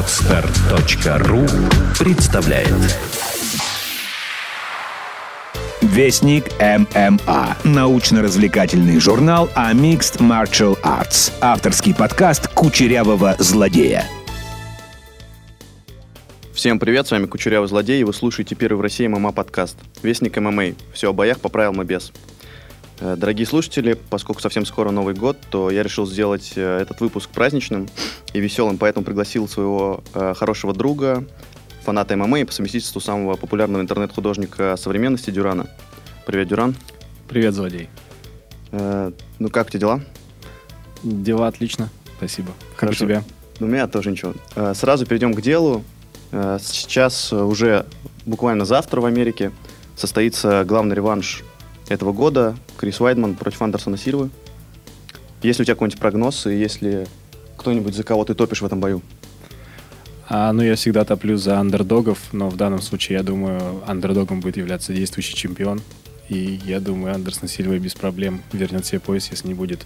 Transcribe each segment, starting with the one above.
Podster.ru представляет Вестник ММА. Научно-развлекательный журнал о Mixed Martial Arts. Авторский подкаст Кучерявого злодея. Всем привет, с вами Кучерявый Злодей, и вы слушаете первый в России ММА подкаст. Вестник ММА. Все о боях по правилам и без. Э, Дорогие слушатели, поскольку совсем скоро Новый год, то я решил сделать э, этот выпуск праздничным и веселым, поэтому пригласил своего э, хорошего друга, фаната ММА и по совместительству самого популярного интернет-художника современности Дюрана. Привет, Дюран. Привет, злодей. Э, ну как у тебя дела? Дела отлично, спасибо. Хорошо. Как у тебя? У меня тоже ничего. Э, Сразу перейдем к делу. Э, Сейчас уже буквально завтра в Америке состоится главный реванш этого года. Крис Уайдман против Андерсона Сильвы. Есть ли у тебя какой-нибудь прогноз, и есть ли кто-нибудь, за кого ты топишь в этом бою? А, ну, я всегда топлю за андердогов, но в данном случае, я думаю, андердогом будет являться действующий чемпион. И я думаю, Андерсон Сильва без проблем вернет себе пояс, если не будет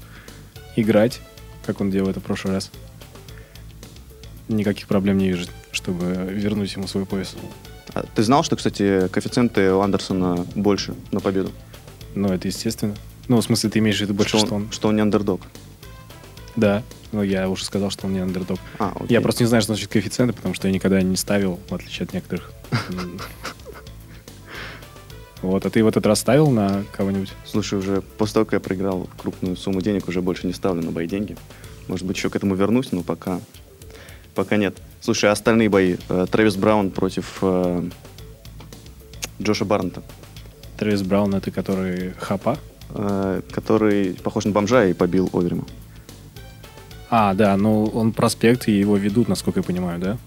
играть, как он делал это в прошлый раз. Никаких проблем не вижу, чтобы вернуть ему свой пояс. А Ты знал, что, кстати, коэффициенты у Андерсона больше на победу? Ну, это естественно. Ну, в смысле, ты имеешь в виду больше, что, что он... что он не андердог. Да, ну, я уже сказал, что он не андердог. А, окей. Я просто не знаю, что значит коэффициенты, потому что я никогда не ставил, в отличие от некоторых. Вот, а ты в этот раз ставил на кого-нибудь? Слушай, уже после того, как я проиграл крупную сумму денег, уже больше не ставлю на бои деньги. Может быть, еще к этому вернусь, но пока, пока нет. Слушай, а остальные бои? Э, Трэвис Браун против э, Джоша Барнетта, Трэвис Браун, это который хапа? э, который похож на бомжа и побил Оверима. А, да, ну он проспект, и его ведут, насколько я понимаю, да?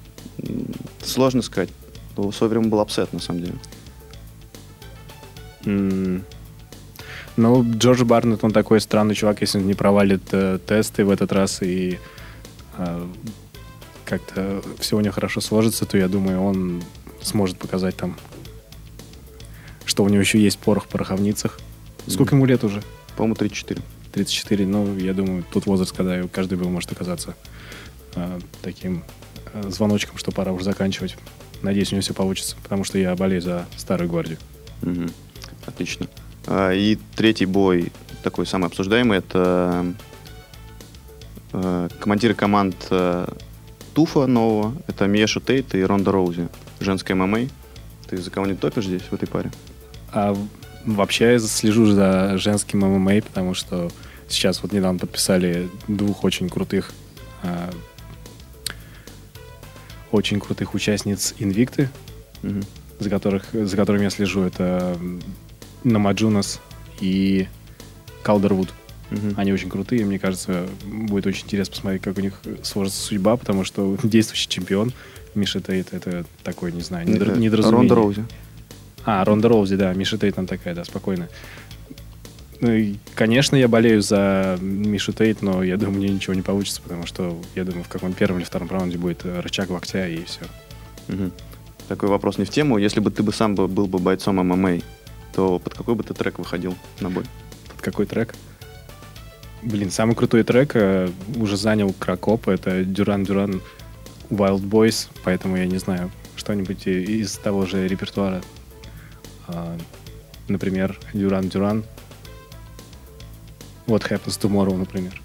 Сложно сказать. У Оверима был upset, на самом деле. М. Ну, Джордж Барнетт, он такой странный чувак, если он не провалит э, тесты в этот раз и э, как-то все у него хорошо сложится, то я думаю, он сможет показать там, что у него еще есть порох в пороховницах. Сколько ему лет уже? По-моему, 34. 34, ну, я думаю, тот возраст, когда каждый был может оказаться э, таким э, звоночком, что пора уже заканчивать. Надеюсь, у него все получится, потому что я болею за старую гвардию. Мгм. Отлично. А, И третий бой, такой самый обсуждаемый, это э, командиры команд э, Туфа нового. Это Миеша Тейт и Ронда Роузи. Женская ММА. Ты за кого-нибудь топишь здесь, в этой паре? А вообще я слежу за женским ММА, потому что сейчас вот недавно подписали двух очень крутых а, очень крутых участниц Инвикты, Мгм. за, которых, за которыми я слежу. Это Намаджунас и Калдервуд. Мгм. Они очень крутые, мне кажется, будет очень интересно посмотреть, как у них сложится судьба, потому что действующий чемпион Миша Тейт это такой, не знаю, недор- недоразумение. Ронда Роузи. А, Ронда Роузи, да, Миша Тейт там такая, да, спокойно. Ну и, конечно, я болею за Мишу Тейт, но я думаю, мне ничего не получится, потому что, я думаю, в каком первом или втором раунде будет э, рычаг локтя и все. Мгм. Такой вопрос не в тему. Если бы ты бы сам бы- был бы бойцом ММА, то под какой бы ты трек выходил на бой? Под какой трек? Блин, самый крутой трек э, уже занял Кракоп, это Дюран Дюран Wild Boys, поэтому я не знаю, что-нибудь из того же репертуара. А, например, Дюран Дюран. What Happens Tomorrow, например.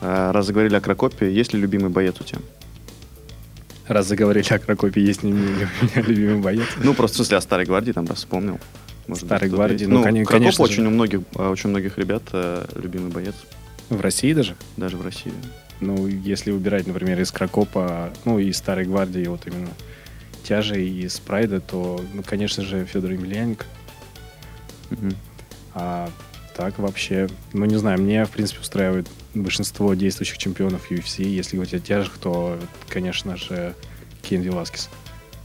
А, Раз заговорили о Кракопе, есть ли любимый боец у тебя? Раз заговорили о Кракопе, есть ли у меня любимый боец? Ну, просто в смысле о Старой Гвардии, там раз вспомнил. Может Старой кто-то Гвардии, ну, ну, коне- Кракоп конечно же. очень у многих, а, очень у многих ребят э, любимый боец, В России даже? даже в России. Ну, если убирать, например, из Кракопа, ну, и Старой Гвардии, вот именно тяжи и из Прайда, то, ну, конечно же, Федор Емельяненко. Мгм. А так вообще, ну не знаю, мне в принципе устраивает большинство действующих чемпионов UFC. Если говорить о тяжах, то, конечно же, Кен Веласкес.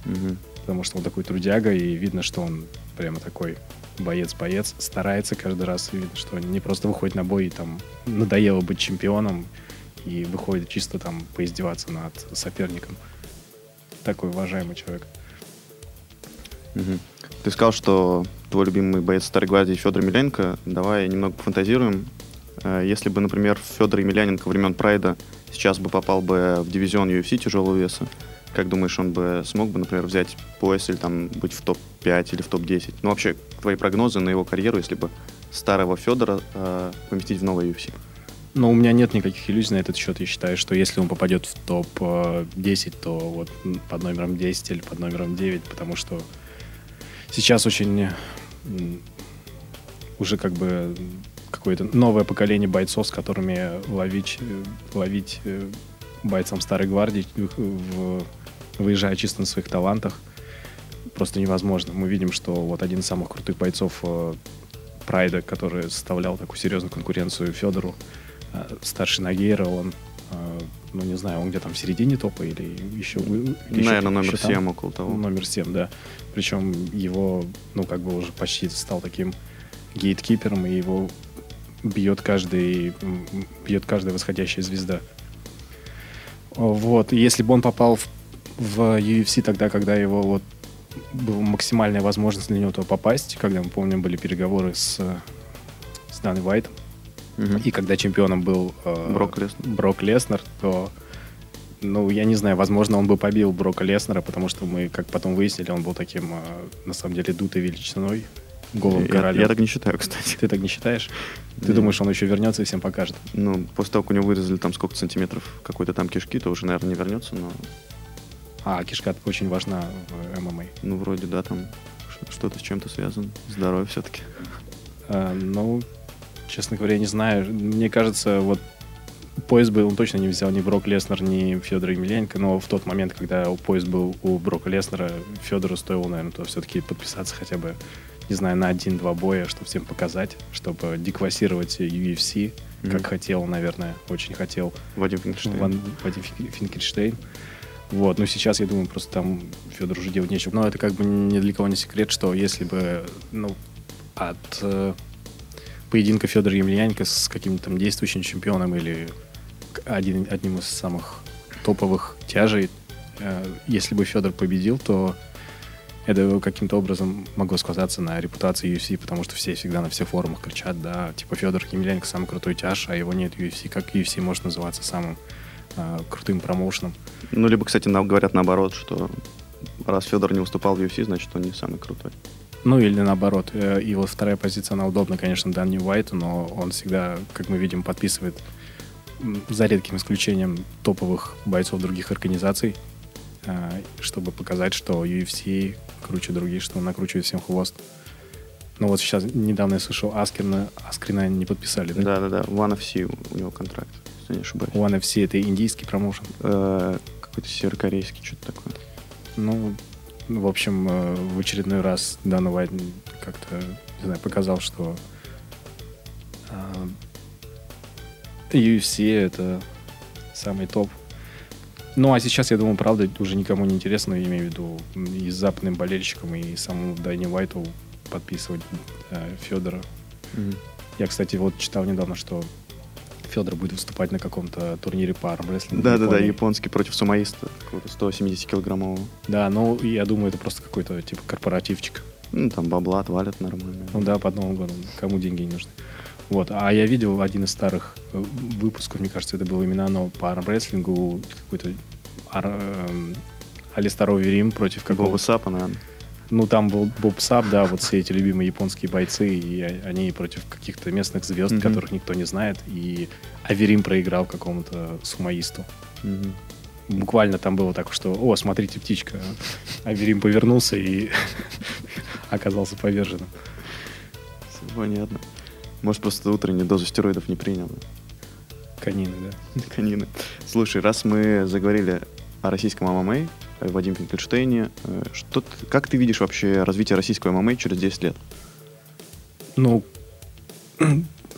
Мгм. Потому что он такой трудяга, и видно, что он прямо такой боец-боец, старается каждый раз, видно, что он не просто выходит на бой и там надоело быть чемпионом, и выходит чисто там поиздеваться над соперником. Такой уважаемый человек. Мгм. Ты сказал, что твой любимый боец Старой Гвардии Федор Миленко. Давай немного фантазируем. Э, если бы, например, Федор Емельяненко времен Прайда сейчас бы попал бы в дивизион UFC тяжелого веса, как думаешь, он бы смог бы, например, взять пояс или там быть в топ-5 или в топ-10? Ну, вообще, твои прогнозы на его карьеру, если бы старого Федора э, поместить в новое UFC? Ну, у меня нет никаких иллюзий на этот счет. Я считаю, что если он попадет в топ-10, то вот под номером 10 или под номером 9, потому что сейчас очень уже как бы какое-то новое поколение бойцов, с которыми ловить, ловить э, бойцам старой гвардии, в, выезжая чисто на своих талантах, просто невозможно. Мы видим, что вот один из самых крутых бойцов э, Прайда, который составлял такую серьезную конкуренцию Федору, Э, старший Нагейра, он, э, ну, не знаю, он где там в середине топа или еще... Или Наверное, еще, номер еще 7 там, около того. Номер 7, да. Причем его, ну, как бы уже почти стал таким гейткипером, и его бьет каждый, бьет каждая восходящая звезда. Вот, если бы он попал в, в UFC тогда, когда его вот была максимальная возможность для него туда попасть, когда мы помним, были переговоры с, с Даной Уайтом, Угу. И когда чемпионом был э, Брок, Леснер. Брок Леснер, то, ну, я не знаю, возможно, он бы побил Брока Леснера, потому что мы, как потом выяснили, он был таким, э, на самом деле, дутой величиной, голым я, королем. Я так не считаю, кстати. Ты так не считаешь? Ты Нет. думаешь, он еще вернется и всем покажет? Ну, после того, как у него вырезали там сколько сантиметров какой-то там кишки, то уже, наверное, не вернется, но... А, кишка очень важна в ММА. Ну, вроде, да, там что-то с чем-то связано. Здоровье все-таки. А, ну, Честно говоря, не знаю. Мне кажется, вот поезд бы он точно не взял ни Брок Леснер, ни Федора Емельяненко, но в тот момент, когда поезд был у Брока Леснера, Федору стоило, наверное, то все-таки подписаться хотя бы, не знаю, на один-два боя, чтобы всем показать, чтобы деквассировать UFC, mm-hmm. как хотел, наверное, очень хотел. Вадим Финкельштейн. Ван, Вадим Финкельштейн. Вот, но сейчас, я думаю, просто там Федор уже делать нечего. Но это как бы ни для кого не секрет, что если бы, ну, от э, поединка Федора Емельяненко с каким-то там действующим чемпионом или один, одним из самых топовых тяжей. Э, если бы Федор победил, то это каким-то образом могло сказаться на репутации UFC, потому что все всегда на всех форумах кричат, да, типа Федор Емельяненко самый крутой тяж, а его нет в UFC. Как UFC может называться самым э, крутым промоушеном? Ну, либо, кстати, нам говорят наоборот, что раз Федор не выступал в UFC, значит, он не самый крутой. Ну, или наоборот. Э, и вот вторая позиция, она удобна, конечно, Данни Уайту, но он всегда, как мы видим, подписывает за редким исключением топовых бойцов других организаций, э, чтобы показать, что UFC круче других, что он накручивает всем хвост. Ну вот сейчас недавно я слышал, Аскрина, Аскрина не подписали, да? Да-да-да, One FC у него контракт, если не ошибаюсь. One FC это индийский промоушен? Э, какой-то северокорейский, что-то такое. Ну, в общем, э, в очередной раз Дана Уайт как-то, не знаю, показал, что UFC — это самый топ. Ну, а сейчас, я думаю, правда, уже никому не интересно, я имею в виду и западным болельщикам, и самому Дайни Уайту подписывать э, Федора. Mm-hmm. Я, кстати, вот читал недавно, что Федор будет выступать на каком-то турнире по армрестлингу. Да, да, да, японский против сумаиста, какого-то 170-килограммового. Да, ну, я думаю, это просто какой-то, типа, корпоративчик. Ну, там бабла отвалят нормально. Ну да, под Новым годом. Кому деньги не нужны. Вот. А я видел один из старых э, выпусков, мне кажется, это было именно оно по армрестлингу, какой-то ар, э, Алистар Рим против какого-то... Боба Сапа, наверное. Ну, там был Боб Сап, да, вот все эти любимые японские бойцы, и они против каких-то местных звезд, mm-hmm. которых никто не знает, и Аверим проиграл какому-то сумаисту. Mm-hmm. Буквально там было так, что, о, смотрите, птичка. Аверим повернулся и оказался поверженным. Все понятно. Может, просто утреннюю дозу стероидов не принял. Канины, да. Канины. Слушай, раз мы заговорили о российском ММА, Вадим Финкельштейне. Э, что, как ты видишь вообще развитие российского ММА через 10 лет? Ну,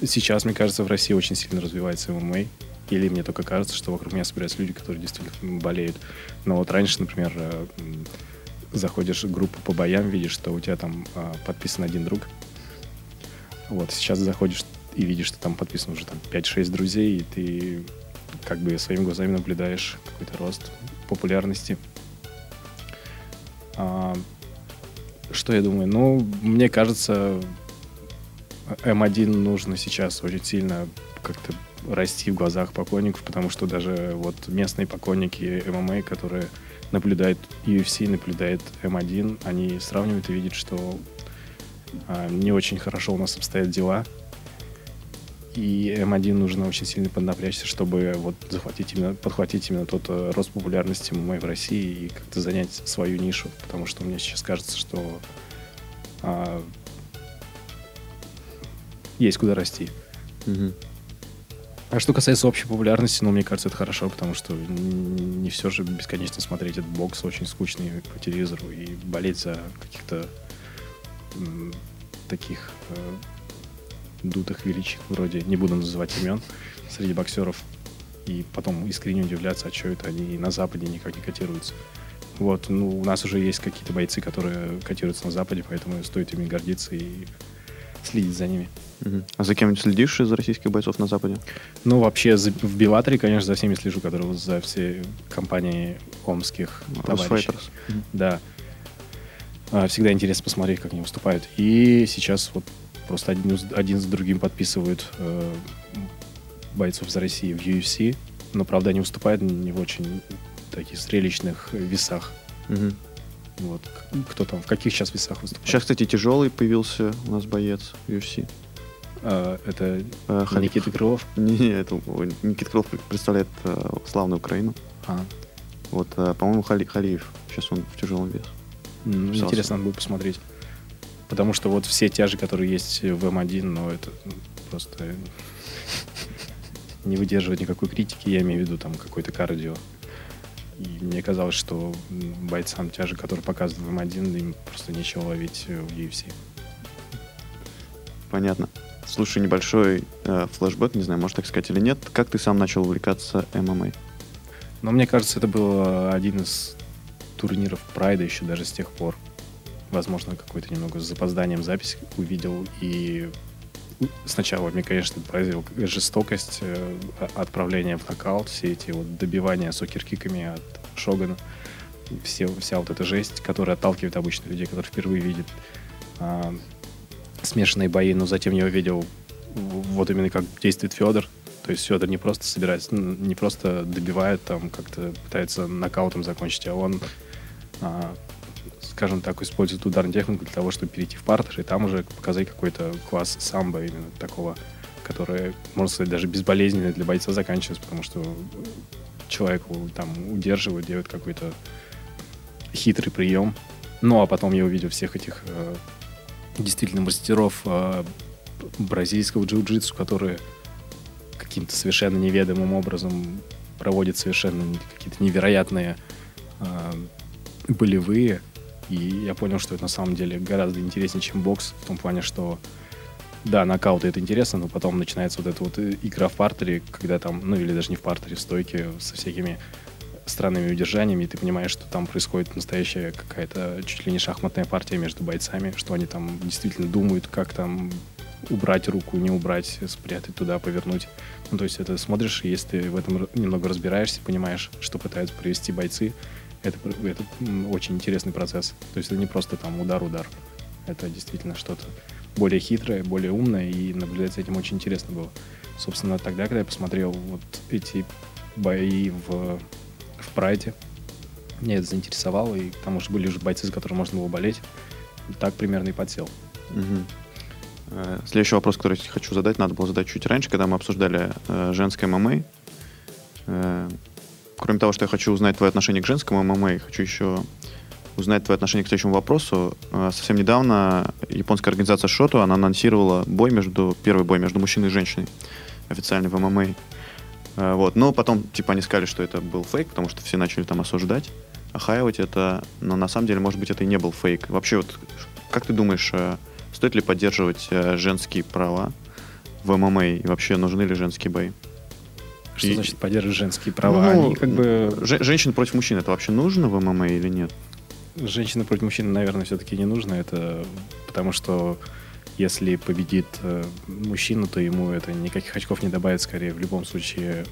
сейчас, мне кажется, в России очень сильно развивается ММА. Или мне только кажется, что вокруг меня собираются люди, которые действительно болеют. Но вот раньше, например, э, заходишь в группу по боям, видишь, что у тебя там подписан один друг. Вот, сейчас заходишь и видишь, что там подписан уже там 5-6 друзей, и ты как бы своими глазами наблюдаешь какой-то рост популярности а, что я думаю? Ну, мне кажется, М1 нужно сейчас очень сильно как-то расти в глазах поклонников, потому что даже вот местные поклонники ММА, которые наблюдают UFC, наблюдает М1, они сравнивают и видят, что а, не очень хорошо у нас обстоят дела. И М1 нужно очень сильно поднапрячься, чтобы вот захватить именно, подхватить именно тот э, рост популярности ММА в России и как-то занять свою нишу. Потому что мне сейчас кажется, что а, есть куда расти. Мгм. А что касается общей популярности, ну, мне кажется, это хорошо, потому что не все же бесконечно смотреть этот бокс очень скучный по телевизору и болеть за каких-то таких э, дутых величих, вроде, не буду называть имен, среди боксеров, и потом искренне удивляться, а что это они на Западе никак не котируются. Вот, ну, у нас уже есть какие-то бойцы, которые котируются на Западе, поэтому стоит ими гордиться и следить за ними. Мгм. А за кем-нибудь следишь из российских бойцов на Западе? Ну, вообще, за- в Беллаторе, конечно, за всеми слежу, которые за все компании омских товарищей. Мгм. Да. А, Всегда интересно посмотреть, как они выступают. И сейчас вот просто один, за- один за другим подписывают э, бойцов из России в UFC. Но, правда, они выступают не в очень таких зрелищных весах. Мгм. Вот. Кто там, в каких сейчас весах выступает? Сейчас, кстати, тяжелый появился у нас боец UFC. А, это Э, Хали- Никита Крылов. Не, не, это Никита Крылов представляет э, славную Украину. А, Вот, э, по-моему, Хали- Халиев. Сейчас он в тяжелом вес. м, Писался. интересно, надо будет посмотреть. Потому что вот все тяжи, которые есть в М1, ну, это ну, просто не выдерживает никакой критики, я имею в виду там какой-то кардио. И мне казалось, что бойцам тяжи, которые показаны в М1, им просто нечего ловить в UFC. Понятно. Слушай, небольшой э, флешбэк, не знаю, может так сказать или нет. Как ты сам начал увлекаться ММА? Но мне кажется, это был э, один из турниров Прайда еще даже с тех пор. Возможно, какой-то немного с запозданием запись увидел. И сначала мне, конечно, поразила жестокость э, отправления в нокаут, все эти вот добивания сокеркиками от Шогана. Все, вся вот эта жесть, которая отталкивает обычных людей, которые впервые видят а, смешанные бои, но затем я увидел вот именно как действует Федор. То есть Федор не просто собирается, не просто добивает, там как-то пытается нокаутом закончить, а он, а, скажем так, использует ударную технику для того, чтобы перейти в партер и там уже показать какой-то класс самбо именно такого, который, можно сказать, даже безболезненно для бойца заканчивается, потому что человеку там удерживают, делают какой-то хитрый прием. Ну, а потом я увидел всех этих э, действительно мастеров э, бразильского джиу-джитсу, которые каким-то совершенно неведомым образом проводят совершенно какие-то невероятные э, болевые. И я понял, что это на самом деле гораздо интереснее, чем бокс, в том плане, что да, нокауты это интересно, но потом начинается вот эта вот игра в партере, когда там, ну или даже не в партере, в стойке со всякими странными удержаниями, и ты понимаешь, что там происходит настоящая какая-то чуть ли не шахматная партия между бойцами, что они там действительно думают, как там убрать руку, не убрать, спрятать туда, повернуть. Ну, то есть это смотришь, и если ты в этом немного разбираешься, понимаешь, что пытаются провести бойцы, это, это очень интересный процесс. То есть это не просто там удар-удар. Это действительно что-то более хитрое, более умное, и наблюдать за этим очень интересно было. Собственно, тогда, когда я посмотрел вот эти бои в, в Прайде, меня это заинтересовало, и к тому же были уже бойцы, за которыми можно было болеть. Так примерно и подсел. Э, Следующий вопрос, который хочу задать, надо было задать чуть раньше, когда мы обсуждали э, женское ММА. Э, кроме того, что я хочу узнать твое отношение к женскому ММА, хочу еще узнать твое отношение к следующему вопросу. Э, совсем недавно японская организация Шоту, она анонсировала бой между, первый бой между мужчиной и женщиной, официальный в ММА. Э, вот. Но потом, типа, они сказали, что это был фейк, потому что все начали там осуждать, охаивать это. Но на самом деле, может быть, это и не был фейк. Вообще, вот, как ты думаешь, э, стоит ли поддерживать женские права в ММА? И вообще, нужны ли женские бои? Что И- значит поддерживать женские права? Ну, Они как бы... же- женщин против мужчин, это вообще нужно в ММА или нет? Женщина против мужчины, наверное, все-таки не нужно. Это потому что если победит э, мужчина, то ему это никаких очков не добавит, скорее в любом случае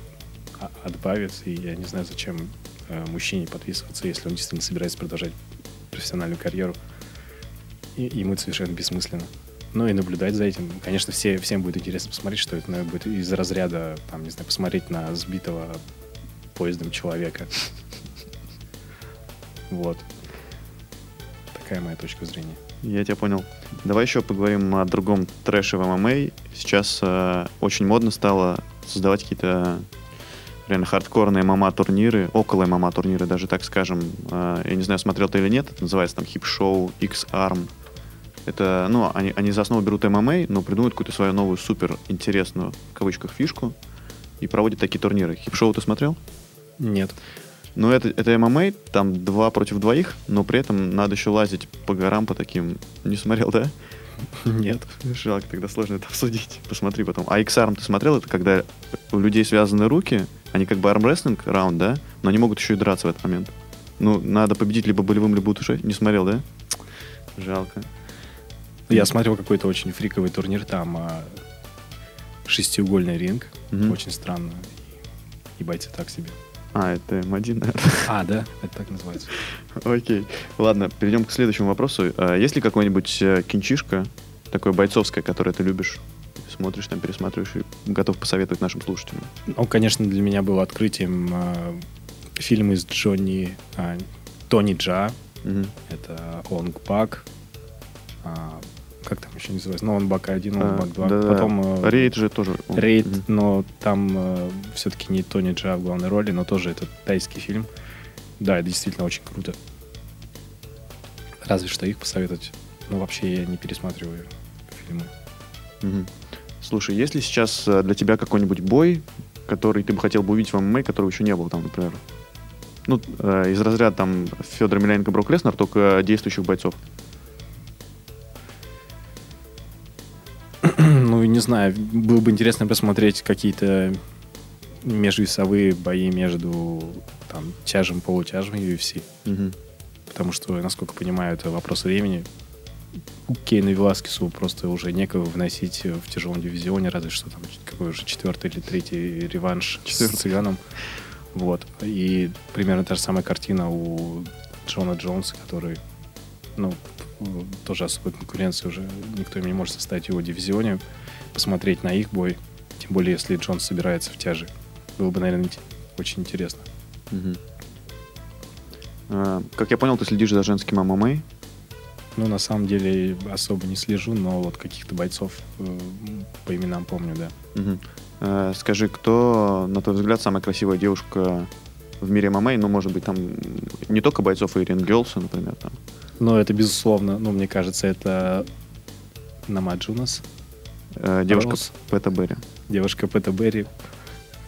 а- отбавит. И я не знаю, зачем э, мужчине подписываться, если он действительно собирается продолжать профессиональную карьеру. И ему это совершенно бессмысленно. Ну и наблюдать за этим. Конечно, все, всем будет интересно посмотреть, что это будет из разряда, там, не знаю, посмотреть на сбитого поездом человека. Вот. Такая моя точка зрения. Я тебя понял. Давай еще поговорим о другом трэше в ММА. Сейчас э, очень модно стало создавать какие-то реально хардкорные ММА-турниры, около ММА-турниры, даже так скажем. Э, я не знаю, смотрел ты или нет, это называется там хип-шоу, X-Arm. Это, ну, они, они за основу берут ММА, но придумывают какую-то свою новую супер интересную, в кавычках, фишку и проводят такие турниры. Хип-шоу ты смотрел? Нет. Ну, это, это ММА, там два против двоих, но при этом надо еще лазить по горам по таким. Не смотрел, да? Нет. Жалко, тогда сложно это обсудить. Посмотри потом. А X-Arm ты смотрел? Это когда у людей связаны руки, они как бы армрестлинг раунд, да? Но они могут еще и драться в этот момент. Ну, надо победить либо болевым, либо удушать. Не смотрел, да? Жалко. Я смотрел какой-то очень фриковый турнир, там а, шестиугольный ринг. Мгм. Очень странно. И бойцы так себе. А, это М1, наверное. А, да? Это так называется. Окей. Ладно, перейдем к следующему вопросу. А, Есть ли какой-нибудь э, кинчишка, такое бойцовское, которое ты любишь? Смотришь, там, пересматриваешь и готов посоветовать нашим слушателям? Ну, конечно, для меня было открытием а, фильм из Джонни... а, Тони Джа. Мгм. Это Онг Бак. А, как там еще называется? Ну, он Бак 1, А, он Бак 2. да-да-да. Потом... э, Рейд же тоже. Рейд, Мгм. но там все-таки не Тони Джа в главной роли, но тоже это тайский фильм. Да, это действительно очень круто. Разве что их посоветовать. Но вообще я не пересматриваю фильмы. Мгм. Слушай, есть ли сейчас э, для тебя какой-нибудь бой, который ты бы хотел бы увидеть в ММА, которого еще не было там, например? Ну, э, из разряда там Федор Емельяненко, Брок Леснер, только действующих бойцов. Знаю, было бы интересно посмотреть какие-то межвесовые бои между там тяжем, полутяжем UFC. Мгм. Потому что, насколько понимаю, это вопрос времени. Кейну Веласкесу просто уже некого вносить в тяжелом дивизионе, разве что там какой уже четвертый или третий реванш Четвертый. с цыганом. Вот. И примерно та же самая картина у Джона Джонса, который, ну, тоже особой конкуренции уже никто не может составить его дивизионе. Посмотреть на их бой, тем более, если Джонс собирается в тяжи. Было бы, наверное, очень интересно. Мгм. Э, Как я понял, ты следишь за женским ММА. Ну, на самом деле, особо не слежу, но вот каких-то бойцов э, по именам помню, да. Мгм. Э, Скажи, кто, на твой взгляд, самая красивая девушка в мире ММА? Ну, может быть, там не только бойцов, а и рингелсы, например. Там. Но это, безусловно, ну, мне кажется, это Намаджунас, Э, Девушка Роуз. Пэта Берри. девушка Пэта Берри.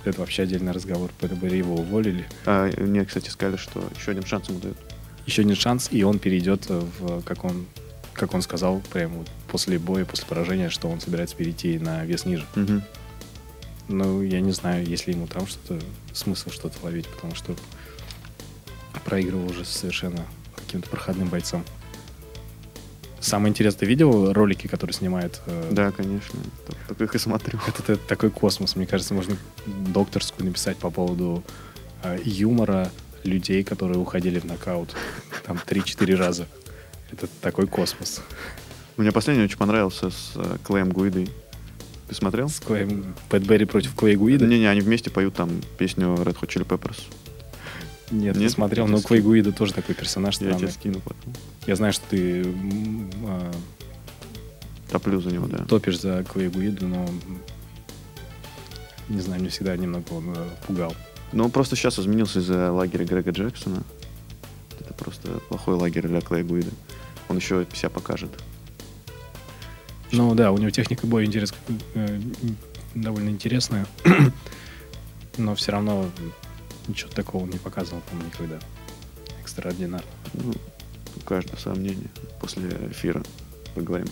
Это вообще отдельный разговор. Пэта Берри его уволили. А, Мне, кстати, сказали, что еще один шанс ему дают. Еще один шанс, и он перейдет в, как он, как он сказал, прямо после боя, после поражения, что он собирается перейти на вес ниже. Мгм. Ну, я не знаю, если ему там что-то, смысл что-то ловить, потому что проигрывал уже совершенно каким-то проходным бойцом. Самое интересное, ты видел ролики, которые снимает? э, Да, конечно. Только их и смотрю. Это, т- такой космос. Мне кажется, можно докторскую написать по поводу э, юмора людей, которые уходили в нокаут. Там 3-4 раза. Это такой космос. Мне последний очень понравился с э, Клеем Гуидой. Ты смотрел? С Клеем Пэт Берри против Клей Гуида? Не-не, они вместе поют там песню Red Hot Chili Peppers. Нет, не смотрел. Но скину. Гуида тоже такой персонаж Я тебе скину потом. Я знаю, что ты а, Топлю за него, да. топишь за Клей Гуиду, но не знаю, меня всегда немного он э, пугал. Но он просто сейчас изменился из-за лагеря Грега Джексона. Это просто плохой лагерь для Клея Гуида. Он еще себя покажет. Ну да, у него техника боя интерес, э, довольно интересная, но все равно ничего такого не показывал, по-моему, никогда. Экстраординарно. Ну, у каждого сомнение. После эфира поговорим.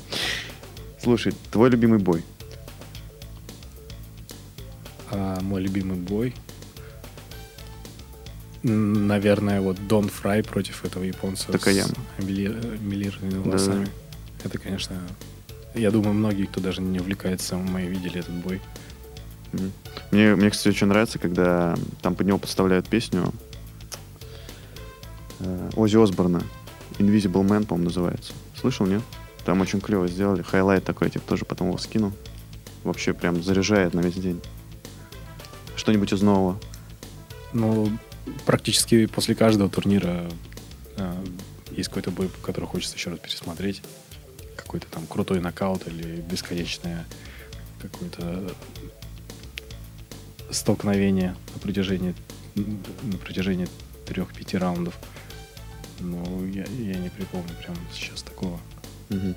Слушай, твой любимый бой. А мой любимый бой, наверное, вот Дон Фрай против этого японца Такаяма. с мили- милированными волосами. Это, конечно, я думаю, многие, кто даже не увлекается ММА, видели этот бой. Мгм. Мне, мне, кстати, очень нравится, когда там под него подставляют песню э, Оззи Осборна. Invisible Man, по-моему, называется. Слышал, нет? Там очень клево сделали. Highlight такой, типа, тоже потом его скину. Вообще прям заряжает на весь день. Что-нибудь из нового? Ну, практически после каждого турнира э, есть какой-то бой, который хочется еще раз пересмотреть. Какой-то там крутой нокаут или бесконечное какое-то столкновение на протяжении, на протяжении трех-пяти раундов. Ну, я, я не припомню прямо сейчас такого. Угу.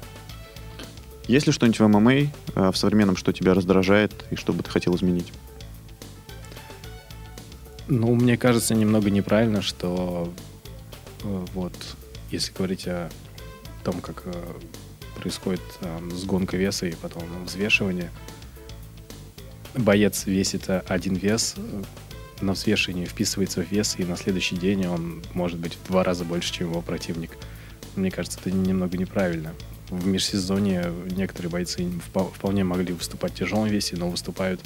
Есть ли что-нибудь в ММА э, в современном, что тебя раздражает и что бы ты хотел изменить? Ну, мне кажется, немного неправильно, что э, вот если говорить о том, как э, происходит э, сгонка веса и потом взвешивание, боец весит один вес, э, на взвешивании вписывается в вес, и на следующий день он может быть в два раза больше, чем его противник. Мне кажется, это немного неправильно. В межсезонье некоторые бойцы вполне могли выступать в тяжелом весе, но выступают,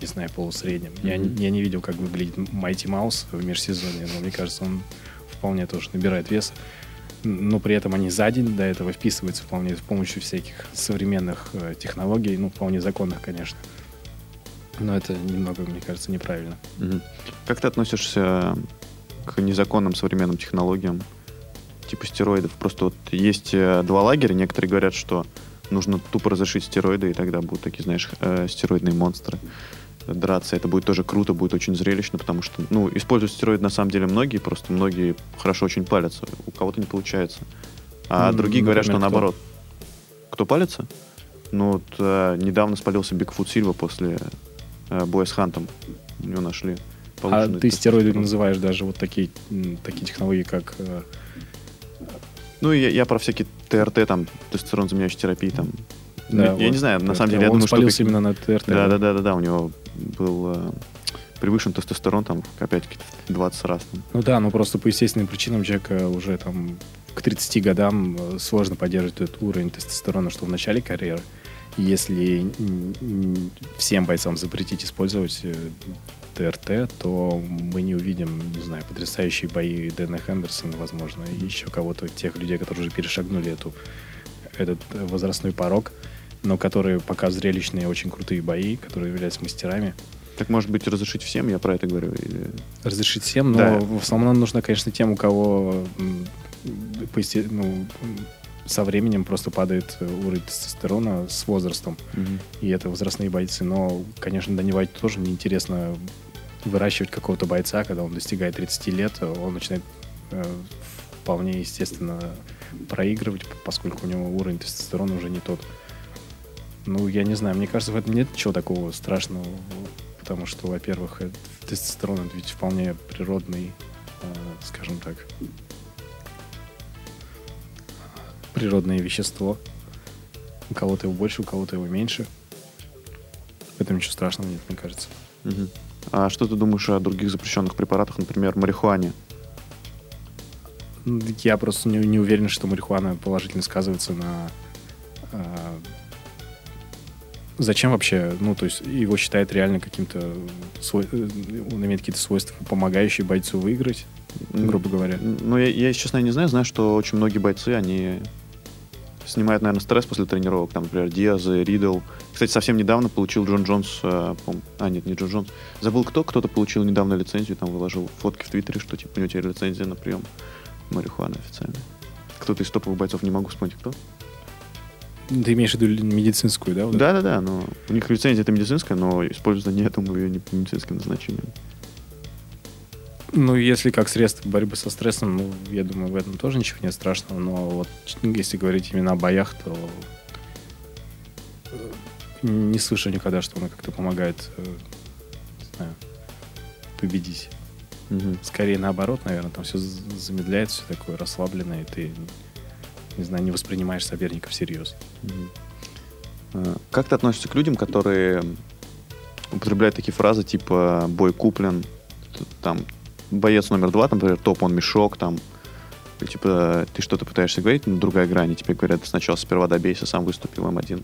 не знаю, полусреднем. Mm-hmm. Я, я не видел, как выглядит Майти Маус в межсезонье, но мне кажется, он вполне тоже набирает вес. Но при этом они за день до этого вписываются вполне с помощью всяких современных э, технологий, ну, вполне законных, конечно. Но это немного, мне кажется, неправильно. Угу. Как ты относишься к незаконным современным технологиям, типа стероидов? Просто вот есть э, два лагеря, некоторые говорят, что нужно тупо разрешить стероиды, и тогда будут такие, знаешь, э, стероидные монстры драться. Это будет тоже круто, будет очень зрелищно, потому что, ну, используют стероиды на самом деле многие, просто многие хорошо очень палятся. У кого-то не получается. А mm, другие говорят, что кто? наоборот. Кто палится? Ну, вот, э, недавно спалился Бигфут Сильва после э, боя с Хантом. У него нашли. А ты стероиды называешь даже вот такие, такие технологии, как... Э... Ну, я, я про всякие ТРТ, там, тестостерон заменяющий терапии, там, да, я, вот, не знаю, на самом деле, я он думаю, что... именно на ТРТ. Да, да, да, да, да, у него был э, превышен тестостерон там опять 20 раз. Ну да, ну просто по естественным причинам человека уже там к 30 годам сложно поддерживать этот уровень тестостерона, что в начале карьеры. Если всем бойцам запретить использовать э, ТРТ, то мы не увидим, не знаю, потрясающие бои Дэна Хендерсона, возможно, и еще кого-то, тех людей, которые уже перешагнули эту, этот возрастной порог но которые пока зрелищные, очень крутые бои, которые являются мастерами. Так, может быть, разрешить всем, я про это говорю? Или... Разрешить всем, но да. в основном нужно, конечно, тем, у кого ну, со временем просто падает уровень тестостерона с возрастом. Угу. И это возрастные бойцы. Но, конечно, Данивать тоже неинтересно выращивать какого-то бойца, когда он достигает 30 лет, он начинает э, вполне естественно проигрывать, поскольку у него уровень тестостерона уже не тот. Ну, я не знаю, мне кажется, в этом нет ничего такого страшного, потому что, во-первых, тестостерон это ведь вполне природный, э, скажем так, природное вещество. У кого-то его больше, у кого-то его меньше. В этом ничего страшного нет, мне кажется. Угу. А что ты думаешь о других запрещенных препаратах, например, марихуане? Я просто не, не уверен, что марихуана положительно сказывается на э, Зачем вообще, ну, то есть его считает реально каким-то, свой, э, он имеет какие-то свойства, помогающие бойцу выиграть, грубо говоря? Ну, я, я, честно, не знаю, знаю, что очень многие бойцы, они снимают, наверное, стресс после тренировок, там, например, Диаз, Ридл. Кстати, совсем недавно получил Джон Джонс, э, а, нет, не Джон Джонс, забыл кто, кто-то получил недавно лицензию, там, выложил фотки в Твиттере, что, типа, у него теперь лицензия на прием марихуаны официально. Кто-то из топовых бойцов, не могу вспомнить, кто. Ты имеешь в виду медицинскую, да? Вот да, да, да. Но у них лицензия это медицинская, но используют они, я думаю, ее не по медицинским назначениям. Ну, если как средство борьбы со стрессом, ну, я думаю, в этом тоже ничего нет страшного. Но вот если говорить именно о боях, то не слышу никогда, что она как-то помогает э, не знаю, победить. Угу. Скорее наоборот, наверное, там все замедляется, все такое расслабленное, и ты не знаю, не воспринимаешь соперника всерьез. Mm-hmm. Как ты относишься к людям, которые употребляют такие фразы типа «бой куплен», там «боец номер два», там, например, «топ, он мешок», там, типа ты что-то пытаешься говорить, но другая грань, и тебе говорят, сначала сперва добейся, сам выступил М1.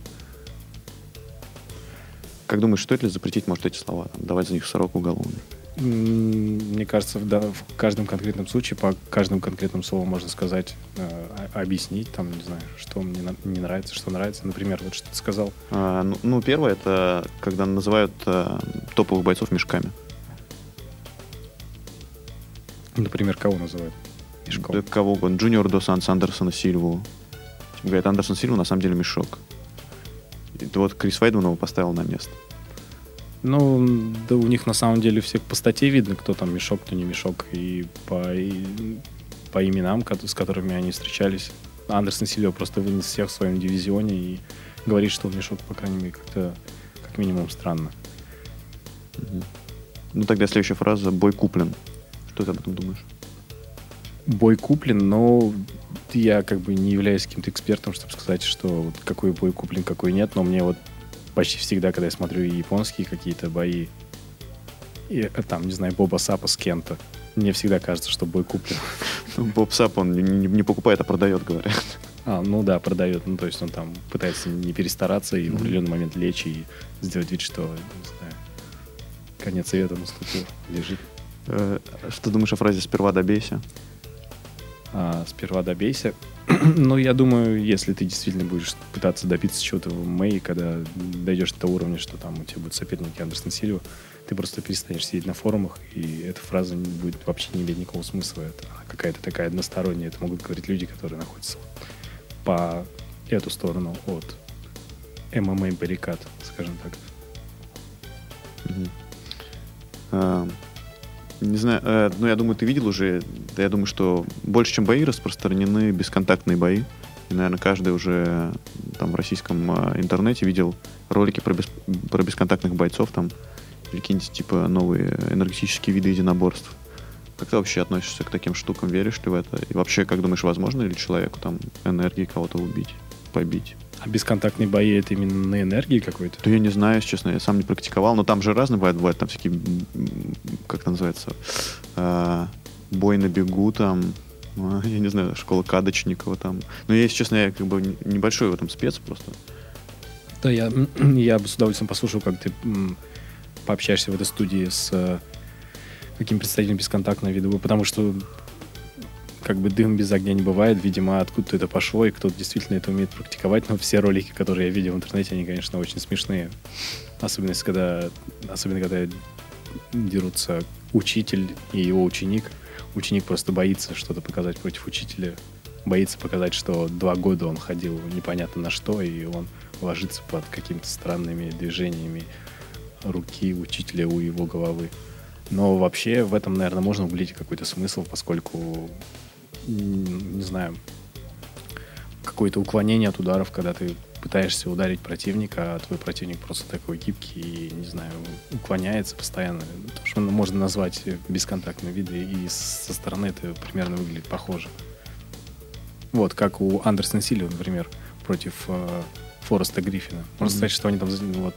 Как думаешь, стоит ли запретить, может, эти слова, там, давать за них срок уголовный? Мне кажется, да, в каждом конкретном случае, по каждому конкретному слову можно сказать, э, объяснить, там, не знаю, что мне не нравится, что нравится. Например, вот что ты сказал. А, ну, ну, первое, это когда называют а, топовых бойцов мешками. Например, кого называют мешком? Да, кого угодно. Джуниор До Санс, Андерсона Сильву. Говорят, Андерсон Сильва на самом деле мешок. И вот Крис Вайдман его поставил на место. Ну, да у них на самом деле всех по статье видно, кто там мешок, кто не мешок. И по, и, по именам, с которыми они встречались. Андерсон Сильва просто вынес всех в своем дивизионе и говорит, что он мешок, по крайней мере, как-то как минимум странно. Ну тогда следующая фраза «бой куплен». Что ты об этом думаешь? Бой куплен, но я как бы не являюсь каким-то экспертом, чтобы сказать, что вот какой бой куплен, какой нет, но мне вот почти всегда, когда я смотрю японские какие-то бои, и, э, там, не знаю, Боба Сапа с кем-то, мне всегда кажется, что бой куплен. Ну, Боб Сап, он не, не покупает, а продает, говорят. А, ну да, продает. Ну, то есть он там пытается не перестараться и mm-hmm. в определенный момент лечь и сделать вид, что, не знаю, конец света наступил, лежит. Э, что думаешь о фразе «сперва добейся»? А, «Сперва добейся». ну, я думаю, если ты действительно будешь пытаться добиться чего-то в Мэй, когда дойдешь до того уровня, что там у тебя будут соперники Андерсон Сильва, ты просто перестанешь сидеть на форумах, и эта фраза не будет вообще не иметь никакого смысла. Это какая-то такая односторонняя. Это могут говорить люди, которые находятся по эту сторону от ММА баррикад, скажем так. Mm-hmm. Uh, не знаю, э, ну я думаю, ты видел уже, да я думаю, что больше, чем бои, распространены бесконтактные бои. И, наверное, каждый уже там в российском э, интернете видел ролики про, бес, про бесконтактных бойцов, там, или какие-нибудь типа новые энергетические виды единоборств. Как ты вообще относишься к таким штукам? Веришь ли в это? И вообще, как думаешь, возможно ли человеку там энергией кого-то убить, побить? А бесконтактные бои это именно на энергии какой-то? Да я не знаю, честно, я сам не практиковал, но там же разные бывают, бывают там всякие, как это называется, э, бой на бегу там, я не знаю, школа Кадочникова там. Но я, если честно, я как бы небольшой в этом спец просто. Да, я, я бы с удовольствием послушал, как ты пообщаешься в этой студии с э, каким представителем бесконтактного вида, потому что как бы дым без огня не бывает. Видимо, откуда-то это пошло, и кто-то действительно это умеет практиковать. Но все ролики, которые я видел в интернете, они, конечно, очень смешные. Особенно, когда, особенно, когда дерутся учитель и его ученик. Ученик просто боится что-то показать против учителя. Боится показать, что два года он ходил непонятно на что, и он ложится под какими-то странными движениями руки учителя у его головы. Но вообще в этом, наверное, можно углядеть какой-то смысл, поскольку не знаю, какое-то уклонение от ударов, когда ты пытаешься ударить противника, а твой противник просто такой гибкий и, не знаю, уклоняется постоянно. То, что можно назвать бесконтактные виды, и со стороны это примерно выглядит похоже. Вот, как у Андерсона Сильва, например, против э, Фореста Гриффина. Можно mm-hmm. сказать, что они там... Вот,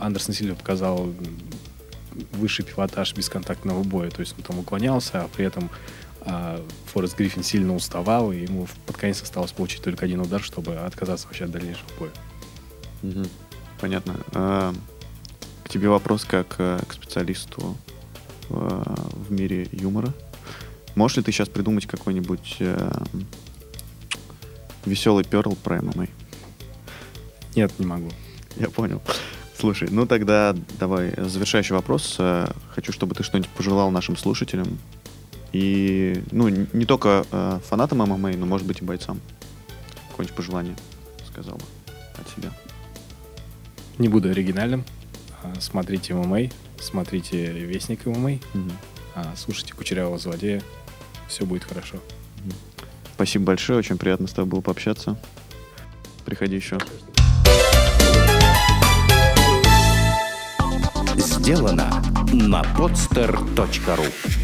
Андерсон Сильва показал высший пилотаж бесконтактного боя. То есть он там уклонялся, а при этом а Форест Гриффин сильно уставал, и ему под конец осталось получить только один удар, чтобы отказаться вообще от дальнейшего боя. Угу. Понятно. А, к тебе вопрос как э, к специалисту в, в мире юмора. Можешь ли ты сейчас придумать какой-нибудь э, веселый перл про ММА? Нет, не могу. Я понял. Слушай, ну тогда давай завершающий вопрос. Э, хочу, чтобы ты что-нибудь пожелал нашим слушателям и, ну, не только э, фанатам ММА, но, может быть, и бойцам. Какое-нибудь пожелание сказал бы от себя. Не буду оригинальным. А, смотрите ММА, смотрите Вестник ММА, угу. слушайте Кучерявого Злодея. Все будет хорошо. Угу. Спасибо большое, очень приятно с тобой было пообщаться. Приходи еще. Сделано на podster.ru